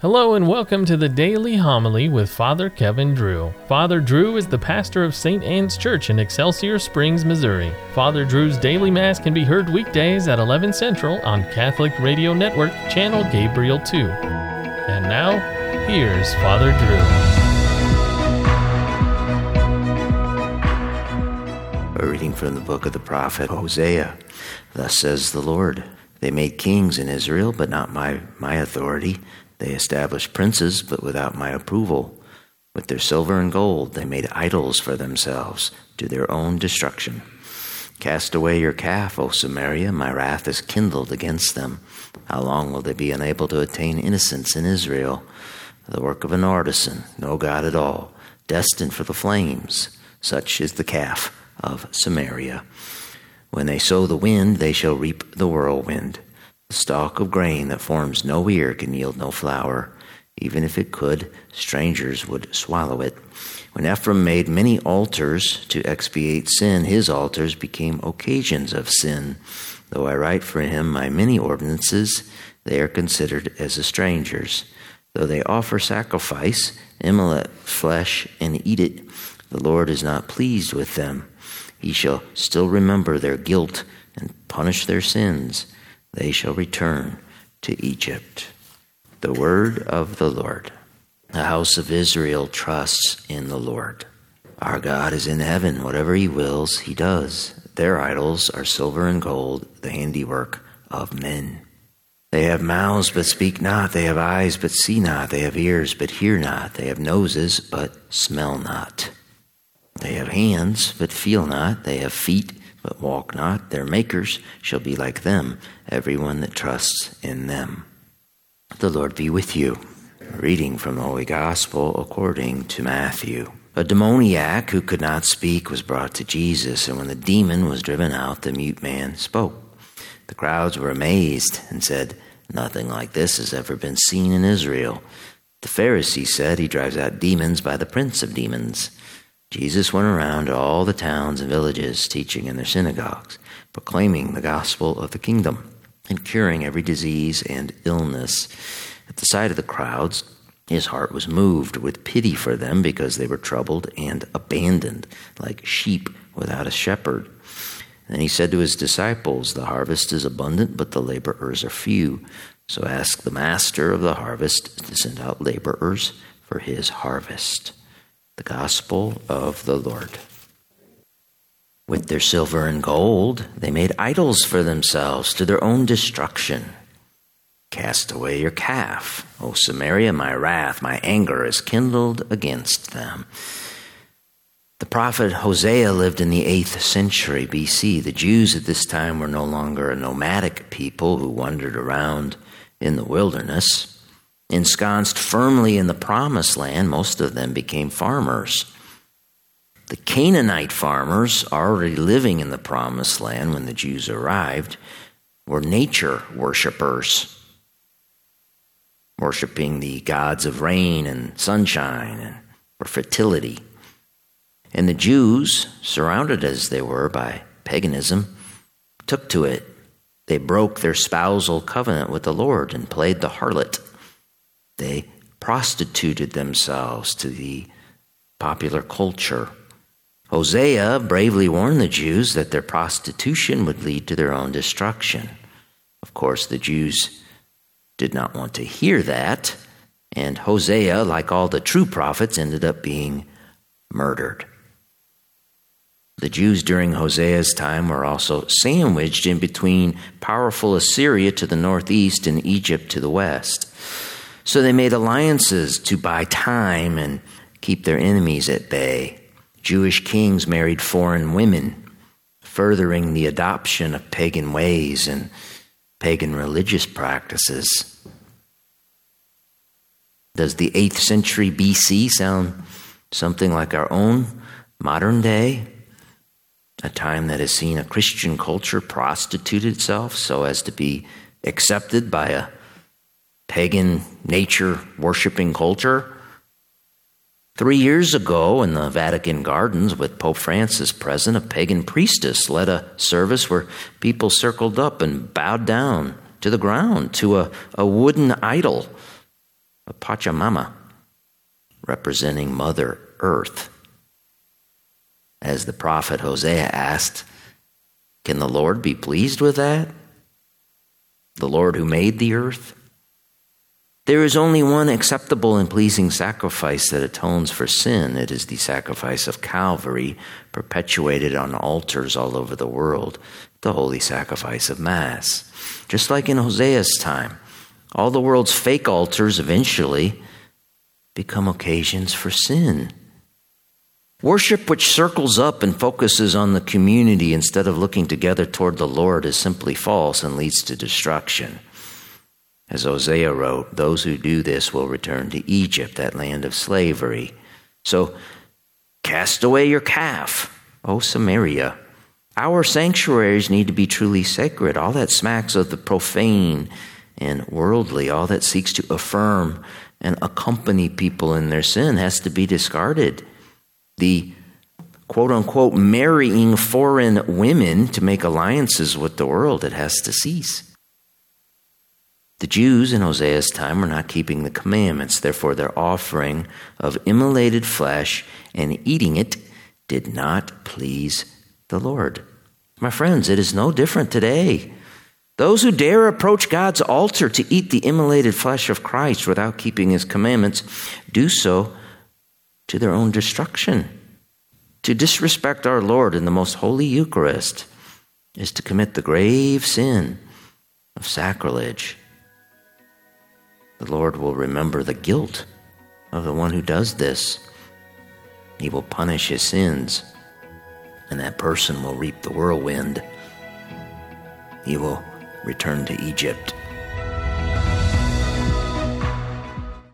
Hello and welcome to the Daily Homily with Father Kevin Drew. Father Drew is the pastor of St. Anne's Church in Excelsior Springs, Missouri. Father Drew's daily mass can be heard weekdays at 11 Central on Catholic Radio Network, channel Gabriel 2. And now, here's Father Drew. A reading from the book of the prophet Hosea. Thus says the Lord They made kings in Israel, but not by my authority. They established princes, but without my approval. With their silver and gold, they made idols for themselves to their own destruction. Cast away your calf, O Samaria, my wrath is kindled against them. How long will they be unable to attain innocence in Israel? The work of an artisan, no God at all, destined for the flames. Such is the calf of Samaria. When they sow the wind, they shall reap the whirlwind. The stalk of grain that forms no ear can yield no flour. Even if it could, strangers would swallow it. When Ephraim made many altars to expiate sin, his altars became occasions of sin. Though I write for him my many ordinances, they are considered as strangers. Though they offer sacrifice, immolate flesh, and eat it, the Lord is not pleased with them. He shall still remember their guilt and punish their sins they shall return to Egypt. The word of the Lord. The house of Israel trusts in the Lord. Our God is in heaven. Whatever he wills, he does. Their idols are silver and gold, the handiwork of men. They have mouths but speak not. They have eyes but see not. They have ears but hear not. They have noses but smell not. They have hands but feel not. They have feet but walk not. Their makers shall be like them, everyone that trusts in them. The Lord be with you. Reading from the Holy Gospel according to Matthew. A demoniac who could not speak was brought to Jesus, and when the demon was driven out, the mute man spoke. The crowds were amazed and said, Nothing like this has ever been seen in Israel. The Pharisees said, He drives out demons by the prince of demons. Jesus went around to all the towns and villages, teaching in their synagogues, proclaiming the gospel of the kingdom, and curing every disease and illness. At the sight of the crowds, his heart was moved with pity for them because they were troubled and abandoned, like sheep without a shepherd. Then he said to his disciples, The harvest is abundant, but the laborers are few. So ask the master of the harvest to send out laborers for his harvest. The Gospel of the Lord. With their silver and gold, they made idols for themselves to their own destruction. Cast away your calf, O Samaria, my wrath, my anger is kindled against them. The prophet Hosea lived in the 8th century BC. The Jews at this time were no longer a nomadic people who wandered around in the wilderness. Ensconced firmly in the promised land, most of them became farmers. The Canaanite farmers, already living in the promised land when the Jews arrived, were nature worshippers, worshiping the gods of rain and sunshine and for fertility. And the Jews, surrounded as they were by paganism, took to it. They broke their spousal covenant with the Lord and played the harlot. They prostituted themselves to the popular culture. Hosea bravely warned the Jews that their prostitution would lead to their own destruction. Of course, the Jews did not want to hear that, and Hosea, like all the true prophets, ended up being murdered. The Jews during Hosea's time were also sandwiched in between powerful Assyria to the northeast and Egypt to the west. So they made alliances to buy time and keep their enemies at bay. Jewish kings married foreign women, furthering the adoption of pagan ways and pagan religious practices. Does the 8th century BC sound something like our own modern day? A time that has seen a Christian culture prostitute itself so as to be accepted by a pagan nature worshiping culture. Three years ago, in the Vatican Gardens, with Pope Francis present, a pagan priestess led a service where people circled up and bowed down to the ground to a, a wooden idol a Pachamama, representing Mother Earth. As the prophet Hosea asked, Can the Lord be pleased with that? The Lord who made the earth? There is only one acceptable and pleasing sacrifice that atones for sin. It is the sacrifice of Calvary, perpetuated on altars all over the world, the holy sacrifice of Mass. Just like in Hosea's time, all the world's fake altars eventually become occasions for sin. Worship which circles up and focuses on the community instead of looking together toward the Lord is simply false and leads to destruction. As Hosea wrote, those who do this will return to Egypt, that land of slavery. So cast away your calf, O Samaria. Our sanctuaries need to be truly sacred. All that smacks of the profane and worldly, all that seeks to affirm and accompany people in their sin has to be discarded. The quote unquote marrying foreign women to make alliances with the world, it has to cease. The Jews in Hosea's time were not keeping the commandments, therefore, their offering of immolated flesh and eating it did not please the Lord. My friends, it is no different today. Those who dare approach God's altar to eat the immolated flesh of Christ without keeping his commandments do so to their own destruction. To disrespect our Lord in the most holy Eucharist is to commit the grave sin of sacrilege the Lord will remember the guilt of the one who does this. He will punish his sins, and that person will reap the whirlwind. He will return to Egypt.